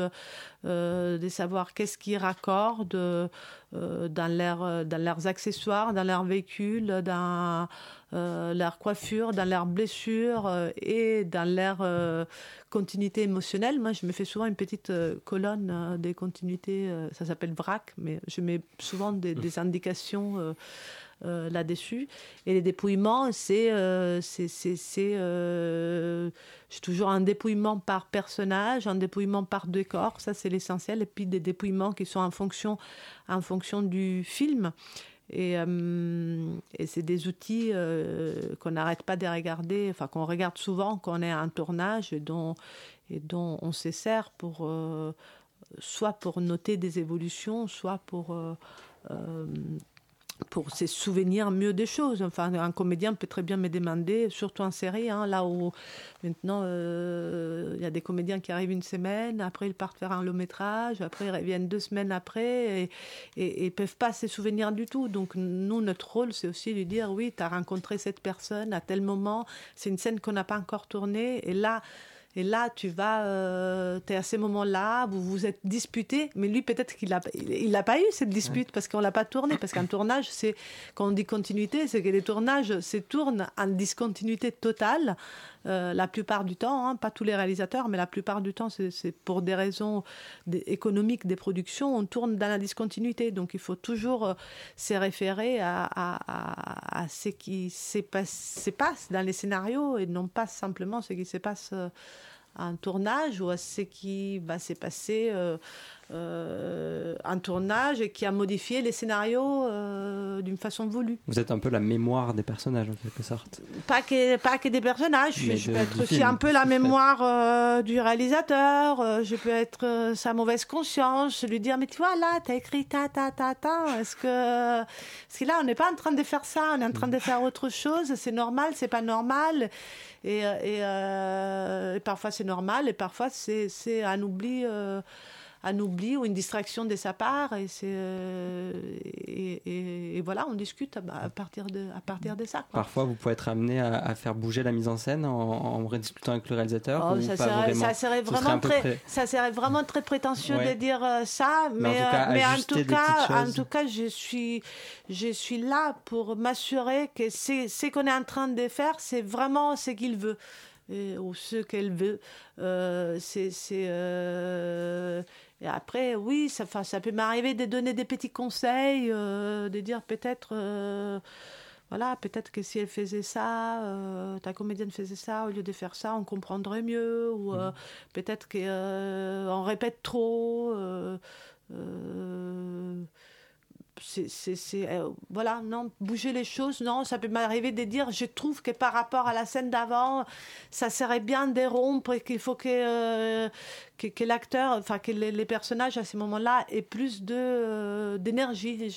euh, de savoir qu'est-ce qui raccorde euh, dans, leur- dans leurs accessoires, dans leur véhicule, dans euh, leur coiffure, dans leurs blessures et dans leur continuité émotionnelle. Moi, je me fais souvent une petite colonne des continuités, ça s'appelle VRAC, mais je mets souvent des indications euh, là-dessus. Et les dépouillements, c'est euh, euh, toujours un dépouillement par personnage, un dépouillement par décor, ça c'est l'essentiel, et puis des dépouillements qui sont en fonction, en fonction du film. Et, euh, c'est des outils euh, qu'on n'arrête pas de regarder, enfin qu'on regarde souvent quand on est à un tournage et dont, et dont on se sert pour, euh, soit pour noter des évolutions, soit pour, pour se souvenir mieux des choses. Enfin, un comédien peut très bien me demander, surtout en série, hein, là où maintenant euh, il y a des comédiens qui arrivent une semaine, après ils partent faire un long métrage, après ils reviennent deux semaines après et, et peuvent pas se souvenir du tout. Donc nous, notre rôle, c'est aussi de dire oui, tu as rencontré cette personne à tel moment, c'est une scène qu'on n'a pas encore tournée, et là, et là, tu vas, euh, tu es à ces moments-là, vous vous êtes disputé, mais lui, peut-être qu'il n'a il pas eu cette dispute parce qu'on l'a pas tourné. Parce qu'un tournage, c'est, quand on dit continuité, c'est que les tournages se tournent en discontinuité totale. Euh, la plupart du temps, hein, pas tous les réalisateurs, mais la plupart du temps, c'est pour des raisons économiques des productions, on tourne dans la discontinuité. Donc il faut toujours euh, se référer à, ce qui se passe, se passe dans les scénarios et non pas simplement ce qui se passe euh, en tournage ou à ce qui va se passer euh, euh, en tournage et qui a modifié les scénarios euh, d'une façon voulue. Vous êtes un peu la mémoire des personnages en quelque sorte. Pas que, pas que des personnages, je, Mais je de- peux être aussi film, un peu la mémoire euh, du réalisateur, euh, je peux être sa mauvaise conscience, lui dire mais tu vois là, t'as écrit ta ta ta ta, est-ce que... Parce que là on n'est pas en train de faire ça, on est en train de faire autre chose, c'est normal, c'est pas normal, et, et, et parfois c'est normal, et parfois c'est c'est un oubli... un oubli ou une distraction de sa part et c'est euh, et, et- et voilà on discute à, à partir de à partir de ça quoi. Parfois, vous pouvez être amené à, à faire bouger la mise en scène en, en rediscutant avec le réalisateur Oh, ou ça, pas serait, vraiment ça serait très, près- ça serait vraiment très prétentieux Ouais. de dire euh, ça, Mais en mais, tout euh, cas, mais en tout cas, en tout cas, je suis, je suis là pour m'assurer que c'est ce qu'on est en train de faire, c'est vraiment ce qu'il veut. Et- ou ce qu'elle veut. Euh, c'est, c'est, euh, Et après, oui, ça, enfin, ça peut m'arriver de donner des petits conseils, euh, de dire peut-être, euh, voilà, peut-être que si elle faisait ça, euh, ta comédienne faisait ça, au lieu de faire ça, on comprendrait mieux, ou euh, peut-être qu'on répète trop. C'est, euh, voilà, non, bouger les choses, non, ça peut m'arriver de dire, je trouve que par rapport à la scène d'avant, ça serait bien de rompre et qu'il faut que, euh, que, l'acteur, enfin que les, personnages à ce moment-là aient plus de, euh, d'énergie.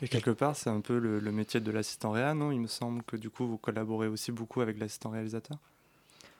Et quelque part, c'est un peu le, le métier de l'assistant réa, non? Il me semble que du coup, vous collaborez aussi beaucoup avec l'assistant réalisateur?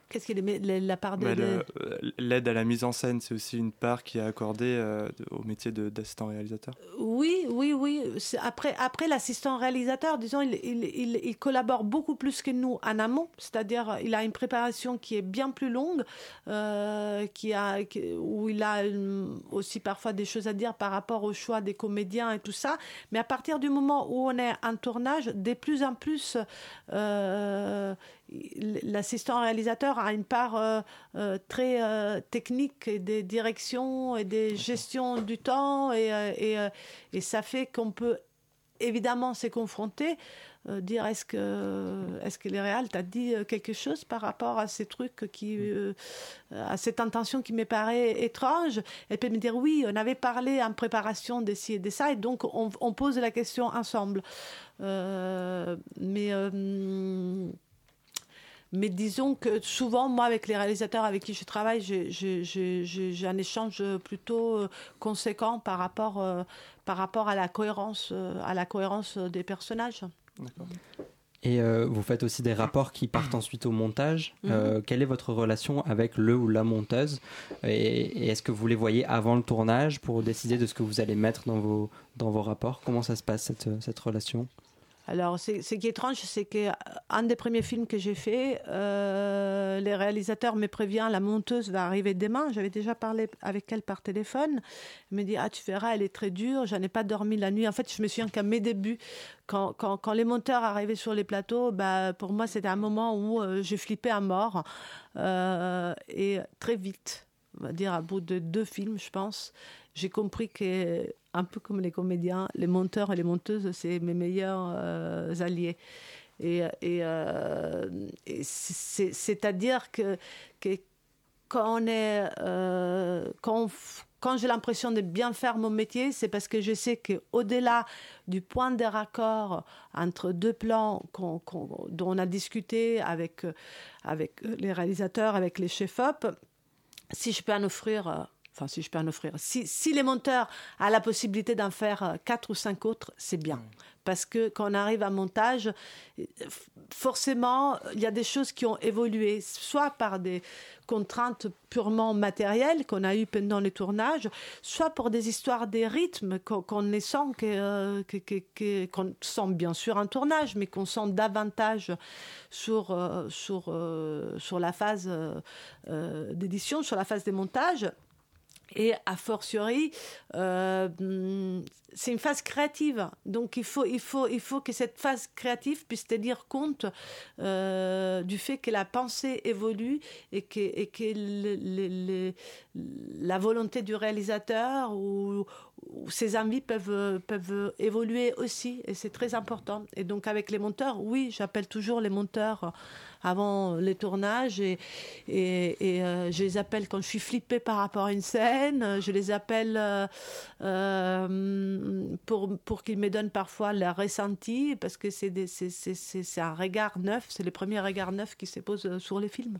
Qu'est-ce qu'il est la, part de... Bah, euh, L'aide à la mise en scène, c'est aussi une part qui est accordée euh, au métier d'assistant réalisateur. Oui, oui, oui. Après, après l'assistant réalisateur, disons, il, il, il, il collabore beaucoup plus que nous en amont, c'est-à-dire il a une préparation qui est bien plus longue, euh, qui a, qui- où il a hum, aussi parfois des choses à dire par rapport au choix des comédiens et tout ça. Mais à partir du moment où on est en tournage, de plus en plus, euh, l'assistant réalisateur a une part euh, euh, très euh, technique et des directions et des gestions du temps et, euh, et, et ça fait qu'on peut évidemment se confronter euh, dire est-ce que est-ce que les réals t'a dit quelque chose par rapport à ces trucs qui euh, à cette intention qui me paraît étrange? Elle peut me dire oui on avait parlé en préparation de ci et de ça et donc on, on pose la question ensemble. Euh, mais mais disons que souvent, moi, avec les réalisateurs avec qui je travaille, j'ai- un échange plutôt euh, conséquent par rapport, euh, par rapport à la cohérence, euh, à la cohérence des personnages. Et euh, vous faites aussi des rapports qui partent ensuite au montage. Mhm. Euh, quelle est votre relation avec le ou la monteuse? Et, et est-ce que vous les voyez avant le tournage pour décider de ce que vous allez mettre dans vos, dans vos rapports? Comment ça se passe cette, cette relation? Alors, ce qui est étrange, c'est qu'un des premiers films que j'ai fait, euh, les réalisateurs me prévient, la monteuse va arriver demain. J'avais déjà parlé avec elle par téléphone. Elle me dit, ah, tu verras, elle est très dure. J'en ai pas dormi la nuit. En fait, je me souviens qu'à mes débuts, quand, les monteurs arrivaient sur les plateaux, bah, pour moi, c'était un moment où euh, je à mort. Euh, et très vite, on va dire, à bout de deux films, je pense, j'ai compris que, un peu comme les comédiens, les monteurs et les monteuses, c'est mes meilleurs euh, alliés. Et, euh, c'est-à-dire que, quand on est, euh, quand, quand j'ai l'impression de bien faire mon métier, c'est parce que je sais qu'au-delà du point de raccord entre deux plans qu'on- dont on a discuté avec, avec les réalisateurs, avec les chefs-op, si je peux en offrir, enfin si je peux en offrir, si, si les monteurs ont la possibilité d'en faire euh, quatre ou cinq autres, c'est bien. Parce que quand on arrive à montage, euh, forcément, il y a des choses qui ont évolué, soit par des contraintes purement matérielles qu'on a eues pendant les tournages, soit pour des histoires des rythmes qu'on les sent, euh, qu'on sent bien sûr en tournage, mais qu'on sent davantage sur, sur, sur la phase d'édition, sur la phase des montages. Et a fortiori, euh, c'est une phase créative. Donc il faut, il, faut, il faut que cette phase créative puisse tenir compte euh, du fait que la pensée évolue et que, la volonté du réalisateur ou, ses envies peuvent évoluer aussi. Et c'est très important. Et donc avec les monteurs, oui, j'appelle toujours les monteurs avant les tournages et, et, euh, je les appelle quand je suis flippée par rapport à une scène, je les appelle euh, euh, pour, pour qu'ils me donnent parfois leur ressenti parce que c'est un regard neuf, c'est le premier regard neuf qui se pose sur les films.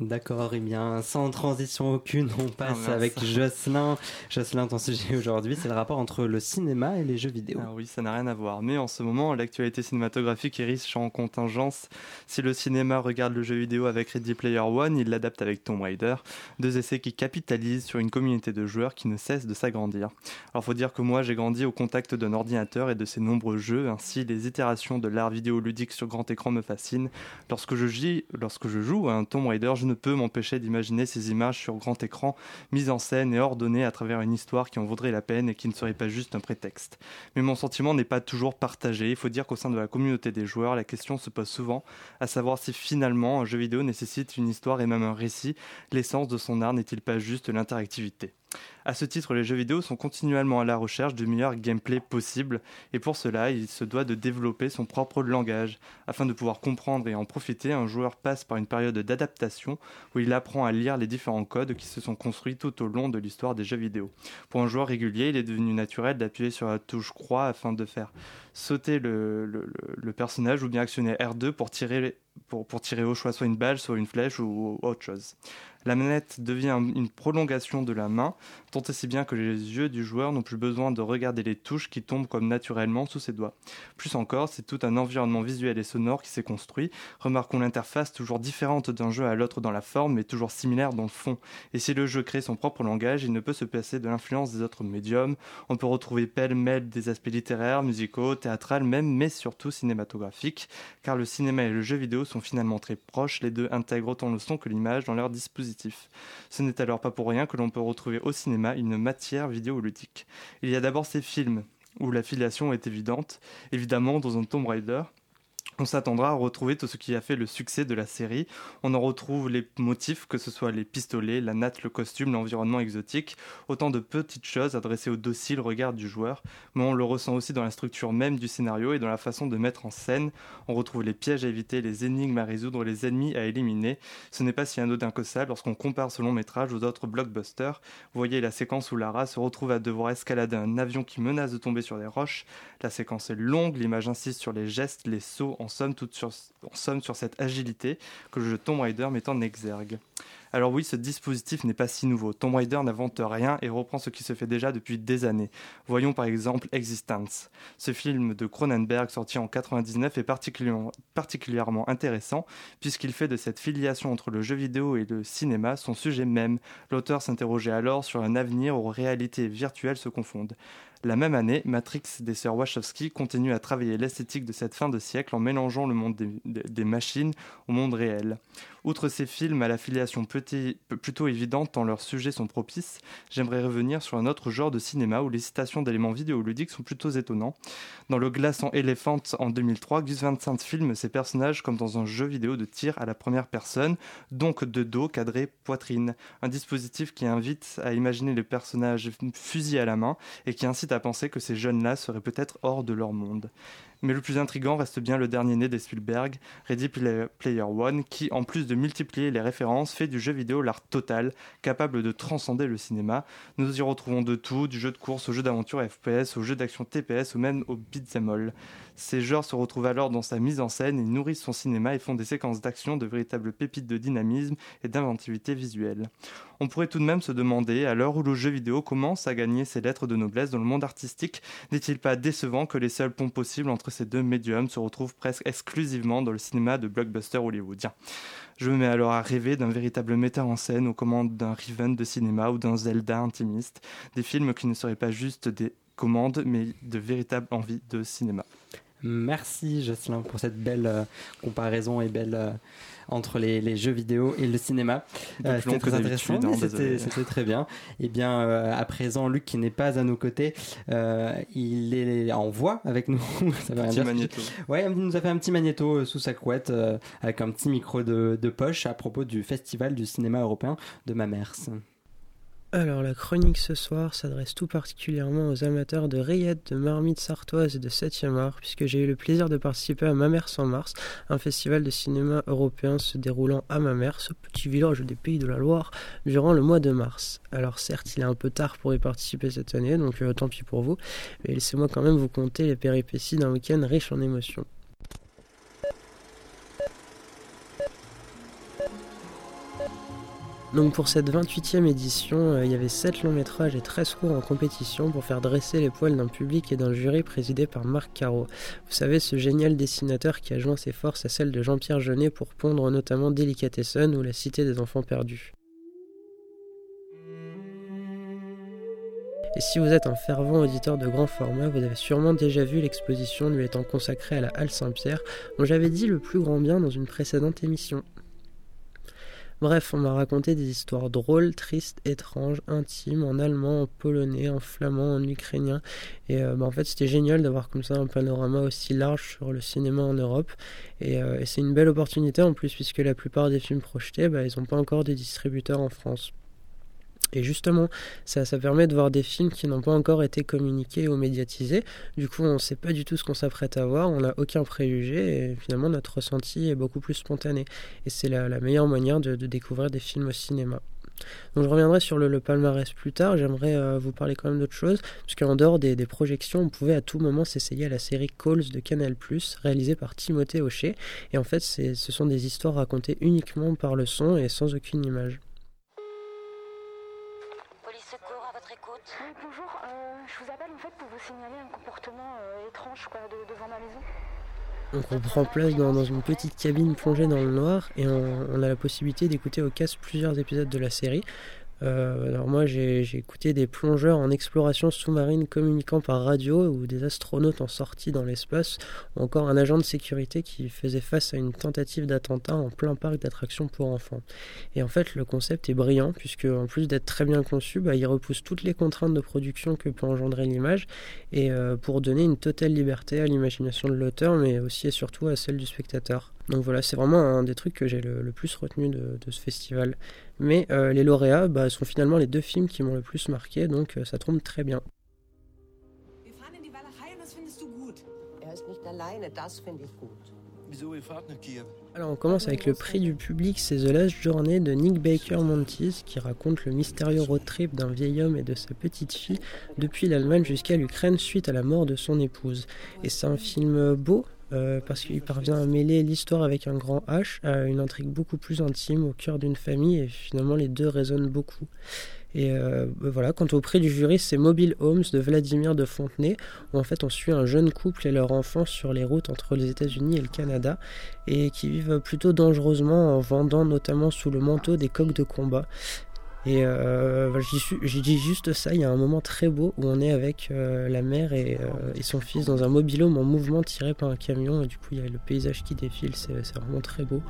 D'accord, et bien sans transition aucune, on passe mince. avec Jocelyn. Jocelyn, ton sujet aujourd'hui, c'est le rapport entre le cinéma et les jeux vidéo. Ah oui, ça n'a rien à voir. Mais en ce moment, l'actualité cinématographique est riche en contingences. Si le cinéma regarde le jeu vidéo avec Ready Player One, il l'adapte avec Tomb Raider. Deux essais qui capitalisent sur une communauté de joueurs qui ne cesse de s'agrandir. Alors faut dire que moi, j'ai grandi au contact d'un ordinateur et de ses nombreux jeux. Ainsi, les itérations de l'art vidéoludique sur grand écran me fascinent. Lorsque je, lorsque je joue à un Tomb Raider, je ne peux m'empêcher d'imaginer ces images sur grand écran, mises en scène et ordonnées à travers une histoire qui en vaudrait la peine et qui ne serait pas juste un prétexte. Mais mon sentiment n'est pas toujours partagé. Il faut dire qu'au sein de la communauté des joueurs, la question se pose souvent, à savoir si finalement un jeu vidéo nécessite une histoire et même un récit. L'essence de son art n'est-il pas juste l'interactivité? À ce titre, les jeux vidéo sont continuellement à la recherche du meilleur gameplay possible, et pour cela, il se doit de développer son propre langage. Afin de pouvoir comprendre et en profiter, un joueur passe par une période d'adaptation où il apprend à lire les différents codes qui se sont construits tout au long de l'histoire des jeux vidéo. Pour un joueur régulier, il est devenu naturel d'appuyer sur la touche croix afin de faire sauter le, personnage ou bien actionner R2 pour tirer, pour, pour tirer au choix soit une balle, soit une flèche ou autre chose. La manette devient une prolongation de la main, tant et si bien que les yeux du joueur n'ont plus besoin de regarder les touches qui tombent comme naturellement sous ses doigts. Plus encore, c'est tout un environnement visuel et sonore qui s'est construit. Remarquons l'interface toujours différente d'un jeu à l'autre dans la forme, mais toujours similaire dans le fond. Et si le jeu crée son propre langage, il ne peut se passer de l'influence des autres médiums. On peut retrouver pêle-mêle des aspects littéraires, musicaux, théâtrales même, mais surtout cinématographiques, car le cinéma et le jeu vidéo sont finalement très proches, les deux intègrent autant le son que l'image dans leur dispositif. Ce n'est alors pas pour rien que l'on peut retrouver au cinéma une matière vidéoludique. Il y a d'abord ces films, où la filiation est évidente, évidemment dans un Tomb Raider, on s'attendra à retrouver tout ce qui a fait le succès de la série. On en retrouve les motifs, que ce soit les pistolets, la natte, le costume, l'environnement exotique, autant de petites choses adressées au docile regard du joueur, mais on le ressent aussi dans la structure même du scénario et dans la façon de mettre en scène. On retrouve les pièges à éviter, les énigmes à résoudre, les ennemis à éliminer. Ce n'est pas si anodin que ça lorsqu'on compare ce long métrage aux autres blockbusters. Vous voyez la séquence où Lara se retrouve à devoir escalader un avion qui menace de tomber sur des roches. La séquence est longue, l'image insiste sur les gestes, les sauts, en en somme sur cette agilité que le jeu Tomb Raider met en exergue. Alors oui, ce dispositif n'est pas si nouveau. Tomb Raider n'invente rien et reprend ce qui se fait déjà depuis des années. Voyons par exemple Existence. Ce film de Cronenberg sorti en 99 est particulièrement, particulièrement intéressant puisqu'il fait de cette filiation entre le jeu vidéo et le cinéma son sujet même. L'auteur s'interrogeait alors sur un avenir où réalité virtuelle se confondent. La même année, Matrix des sœurs Wachowski continue à travailler l'esthétique de cette fin de siècle en mélangeant le monde des, des- machines au monde réel. Outre ces films à l'affiliation plutôt évidente tant leurs sujets sont propices, j'aimerais revenir sur un autre genre de cinéma où les citations d'éléments vidéoludiques sont plutôt étonnants. Dans Le Glaçant Elephant en 2003, Gus Van Sant filme ses personnages comme dans un jeu vidéo de tir à la première personne, donc de dos cadré poitrine. Un dispositif qui invite à imaginer les personnages fusil à la main et qui incite à penser que ces jeunes-là seraient peut-être hors de leur monde. Mais le plus intrigant reste bien le dernier né des Spielberg, Ready Play- Player One, qui, en plus de multiplier les références, fait du jeu vidéo l'art total, capable de transcender le cinéma. Nous y retrouvons de tout, du jeu de course au jeu d'aventure FPS, au jeu d'action TPS ou même au beat'em all. Ces genres se retrouvent alors dans sa mise en scène et nourrissent son cinéma et font des séquences d'action de véritables pépites de dynamisme et d'inventivité visuelle. On pourrait tout de même se demander, à l'heure où le jeu vidéo commence à gagner ses lettres de noblesse dans le monde artistique, n'est-il pas décevant que les seuls ponts possibles entre ces deux médiums se retrouvent presque exclusivement dans le cinéma de blockbuster hollywoodien? Je me mets alors à rêver d'un véritable metteur en scène aux commandes d'un Riven de cinéma ou d'un Zelda intimiste, des films qui ne seraient pas juste des commandes, mais de véritables envies de cinéma. Merci Jocelyn pour cette belle euh, comparaison et belle euh, entre les, les jeux vidéo et le cinéma. Un long c'était très intéressant, hein, c'était très bien. Et bien euh, à présent, Luc qui n'est pas à nos côtés, euh, il est en voix avec nous. [LAUGHS] Ça veut rien Petit magnéto. Ouais, il nous a fait un petit magnéto euh, sous sa couette euh, avec un petit micro de, de poche à propos du festival du cinéma européen de Mamers. Alors la chronique ce soir s'adresse tout particulièrement aux amateurs de rillettes, de marmites sartoises et de 7e art, puisque j'ai eu le plaisir de participer à Mamers en mars, un festival de cinéma européen se déroulant à Mamers, ce petit village des Pays de la Loire, durant le mois de mars. Alors certes, il est un peu tard pour y participer cette année, donc euh, tant pis pour vous, mais laissez-moi quand même vous conter les péripéties d'un week-end riche en émotions. Donc pour cette 28e édition, euh, il y avait 7 longs métrages et 13 courts en compétition pour faire dresser les poils d'un public et d'un jury présidé par Marc Caro. Vous savez, ce génial dessinateur qui a joint ses forces à celles de Jean-Pierre Jeunet pour pondre notamment Delicatessen ou La Cité des Enfants Perdus. Et si vous êtes un fervent auditeur de grand format, vous avez sûrement déjà vu l'exposition lui étant consacrée à la Halle Saint-Pierre, dont j'avais dit le plus grand bien dans une précédente émission. Bref, on m'a raconté des histoires drôles, tristes, étranges, intimes, en allemand, en polonais, en flamand, en ukrainien. Et euh, bah, en fait, c'était génial d'avoir comme ça un panorama aussi large sur le cinéma en Europe. Et, euh, et c'est une belle opportunité en plus, puisque la plupart des films projetés, bah, ils n'ont pas encore de distributeurs en France. Et justement, ça, permet de voir des films qui n'ont pas encore été communiqués ou médiatisés. Du coup, on ne sait pas du tout ce qu'on s'apprête à voir, on n'a aucun préjugé et finalement notre ressenti est beaucoup plus spontané. Et c'est la, meilleure manière de, découvrir des films au cinéma. Donc je reviendrai sur le, le palmarès plus tard, j'aimerais euh, vous parler quand même d'autre chose, puisqu'en dehors des, projections, on pouvait à tout moment s'essayer à la série Calls de Canal+, réalisée par Timothée Hochet, et en fait ce sont des histoires racontées uniquement par le son et sans aucune image. Police secours à votre écoute. Bonjour. euh, je vous appelle en fait pour vous signaler un comportement euh, étrange quoi, de- devant ma maison. Donc on prend place dans, dans une petite cabine plongée dans le noir et on, on a la possibilité d'écouter au casque plusieurs épisodes de la série. Euh, alors moi j'ai écouté des plongeurs en exploration sous-marine communiquant par radio ou des astronautes en sortie dans l'espace ou encore un agent de sécurité qui faisait face à une tentative d'attentat en plein parc d'attractions pour enfants. Et en fait le concept est brillant puisque en plus d'être très bien conçu, bah, il repousse toutes les contraintes de production que peut engendrer l'image et euh, pour donner une totale liberté à l'imagination de l'auteur mais aussi et surtout à celle du spectateur. Donc voilà, c'est vraiment un des trucs que j'ai le, plus retenu de ce festival. Mais euh, les lauréats bah, sont finalement les deux films qui m'ont le plus marqué, donc euh, ça tombe très bien. Er? Alors on commence avec le prix du public, c'est The Last Journey de Nick Baker Monteith qui raconte le mystérieux road trip d'un vieil homme et de sa petite fille depuis l'Allemagne jusqu'à l'Ukraine suite à la mort de son épouse. Et c'est un film beau euh, parce qu'il parvient à mêler l'histoire avec un grand H à une intrigue beaucoup plus intime au cœur d'une famille et finalement les deux résonnent beaucoup. Et euh, bah voilà, quant au prix du jury, c'est Mobile Homes de Vladimir de Fontenay, où en fait on suit un jeune couple et leur enfant sur les routes entre les États-Unis et le Canada, et qui vivent plutôt dangereusement en vendant notamment sous le manteau des coques de combat. Et euh, j'ai dit juste ça, il y a un moment très beau où on est avec euh, la mère et, euh, et son fils dans un mobilhome en mouvement tiré par un camion, et du coup il y a le paysage qui défile, c'est vraiment très beau.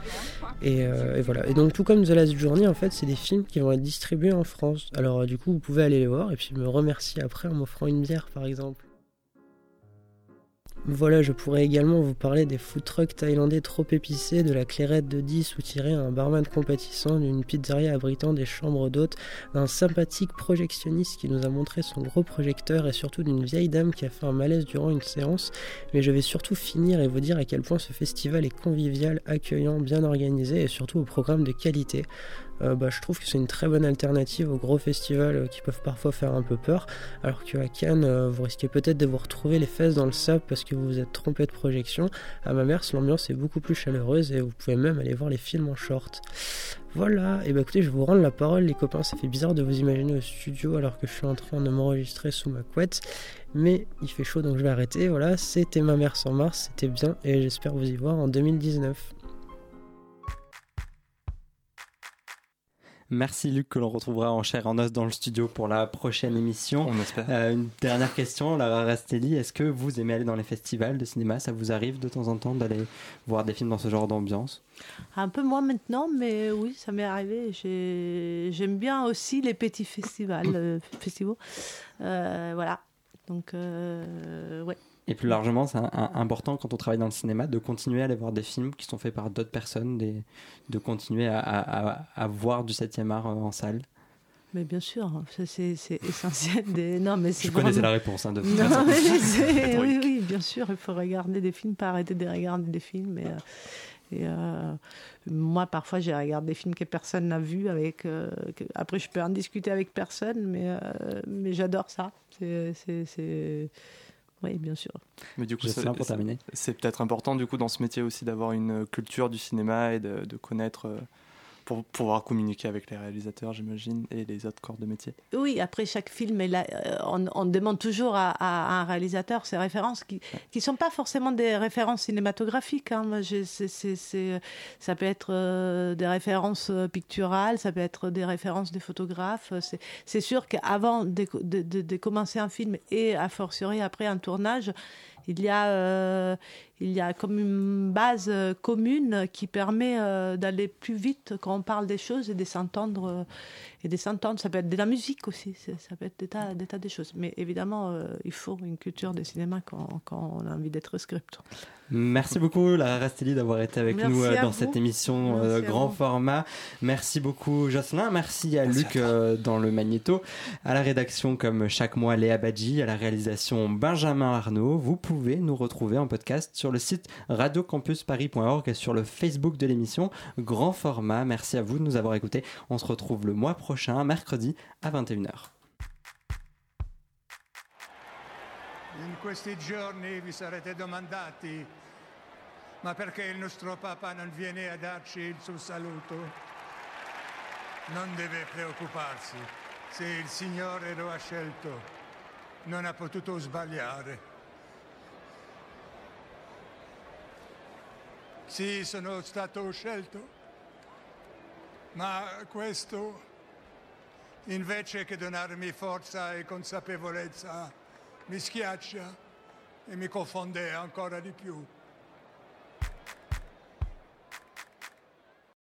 Et, euh, et voilà. Et donc tout comme The Last Journey, en fait, c'est des films qui vont être distribués en France. Alors du coup, vous pouvez aller les voir et puis me remercier après en m'offrant une bière, par exemple. Voilà, je pourrais également vous parler des food trucks thaïlandais trop épicés, de la clairette de 10 ou tirer un barman compatissant d'une pizzeria abritant des chambres d'hôtes, d'un sympathique projectionniste qui nous a montré son gros projecteur et surtout d'une vieille dame qui a fait un malaise durant une séance. Mais je vais surtout finir et vous dire à quel point ce festival est convivial, accueillant, bien organisé et surtout au programme de qualité. Euh, bah, je trouve que c'est une très bonne alternative aux gros festivals euh, qui peuvent parfois faire un peu peur, alors qu'à Cannes, euh, vous risquez peut-être de vous retrouver les fesses dans le sable parce que vous vous êtes trompé de projection. À ma mère, l'ambiance est beaucoup plus chaleureuse et vous pouvez même aller voir les films en short. Voilà, et bah écoutez, je vais vous rendre la parole, les copains. Ça fait bizarre de vous imaginer au studio alors que je suis en train de m'enregistrer sous ma couette, mais il fait chaud donc je vais arrêter. Voilà, c'était ma mère sans Mars, c'était bien et j'espère vous y voir en 2019. Merci Luc, que l'on retrouvera en chair et en os dans le studio pour la prochaine émission. On espère. Euh, une dernière question, Lara Rastelli, est-ce que vous aimez aller dans les festivals de cinéma? Ça vous arrive de temps en temps d'aller voir des films dans ce genre d'ambiance? Un peu moins maintenant, mais oui, ça m'est arrivé. J'ai- J'aime bien aussi les petits festivals, euh, festivals. Euh, voilà. Donc, euh, ouais. Et plus largement, c'est important quand on travaille dans le cinéma de continuer à aller voir des films qui sont faits par d'autres personnes, des- de continuer à, à- à- à voir du 7e art euh, en salle. Mais bien sûr, c'est essentiel. [LAUGHS] Des... Non, mais Je connaissais la réponse, hein, de Non, façon. mais [LAUGHS] oui, oui, bien sûr, il faut regarder des films, pas arrêter de regarder des films. Et, euh, et, euh, moi, parfois, j'ai regardé des films que personne n'a vus. Avec, euh, que- Après, je peux en discuter avec personne, mais, euh, mais j'adore ça. C'est- Oui, bien sûr. Mais du coup, Jocelyn, c'est- pour c'est- terminer. c'est peut-être important du coup dans ce métier aussi d'avoir une culture du cinéma et de, de connaître euh, pour pouvoir communiquer avec les réalisateurs, j'imagine, et les autres corps de métier. Oui, après chaque film, là, euh, on, on demande toujours à, à un réalisateur ses références qui ne sont pas forcément des références cinématographiques. hein. C'est- ça peut être euh, des références euh, picturales, ça peut être des références des photographes. C'est- C'est sûr qu'avant de, de- de- de commencer un film et a fortiori après un tournage, il y a, euh, il y a comme une base euh, commune qui permet euh, d'aller plus vite quand on parle des choses et de s'entendre. euh, et de s'entendre. Ça peut être de la musique aussi, ça peut être des tas, des tas de choses. Mais évidemment, euh, il faut une culture de cinéma quand, quand on a envie d'être script. Merci beaucoup, Lara Rastelli, d'avoir été avec Merci nous euh, dans vous. cette émission euh, grand format. Merci beaucoup, Jocelyn. Merci à Luc euh, dans le magnéto. À la rédaction, comme chaque mois, Léa Badji. À la réalisation, Benjamin Arnaud. Vous pouvez nous retrouver en podcast sur le site radiocampusparis.org et sur le Facebook de l'émission Grand Format. Merci à vous de nous avoir écoutés. On se retrouve le mois prochain, mercredi à 21h. In questi giorni vi sarete domandati, ma perché il nostro Papa non viene a darci il suo saluto? Non deve preoccuparsi, se il Signore lo ha scelto, non ha potuto sbagliare. Sì, sono stato scelto, ma questo, invece che donarmi forza e consapevolezza, mi schiaccia e mi confonde ancora di più.